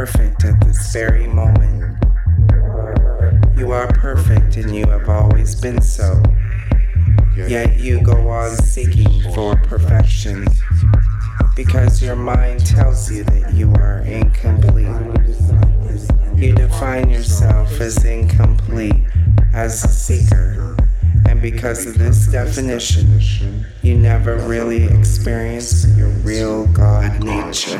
Perfect at this very moment. You are perfect and you have always been so. Yet you go on seeking for perfection because your mind tells you that you are incomplete. You define yourself as incomplete, as a seeker. And because of this definition, you never really experience your real God nature.